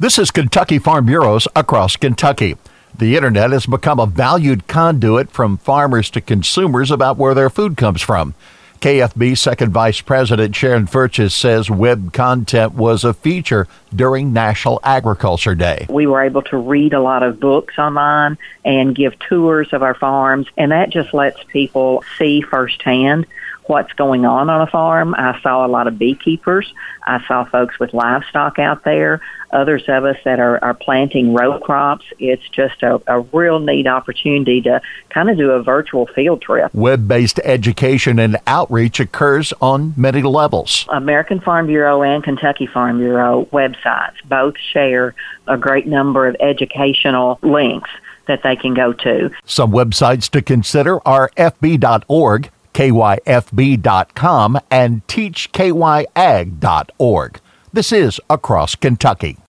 This is Kentucky Farm Bureaus across Kentucky. The internet has become a valued conduit from farmers to consumers about where their food comes from. KFB Second Vice President Sharon Furches says web content was a feature during National Agriculture Day. We were able to read a lot of books online and give tours of our farms, and that just lets people see firsthand what's going on on a farm. I saw a lot of beekeepers. I saw folks with livestock out there. Others of us that are, are planting row crops. It's just a, a real neat opportunity to kind of do a virtual field trip. Web based education and outreach occurs on many levels. American Farm Bureau and Kentucky Farm Bureau websites both share a great number of educational links that they can go to. Some websites to consider are fb.org, kyfb.com, and teachkyag.org. This is Across Kentucky.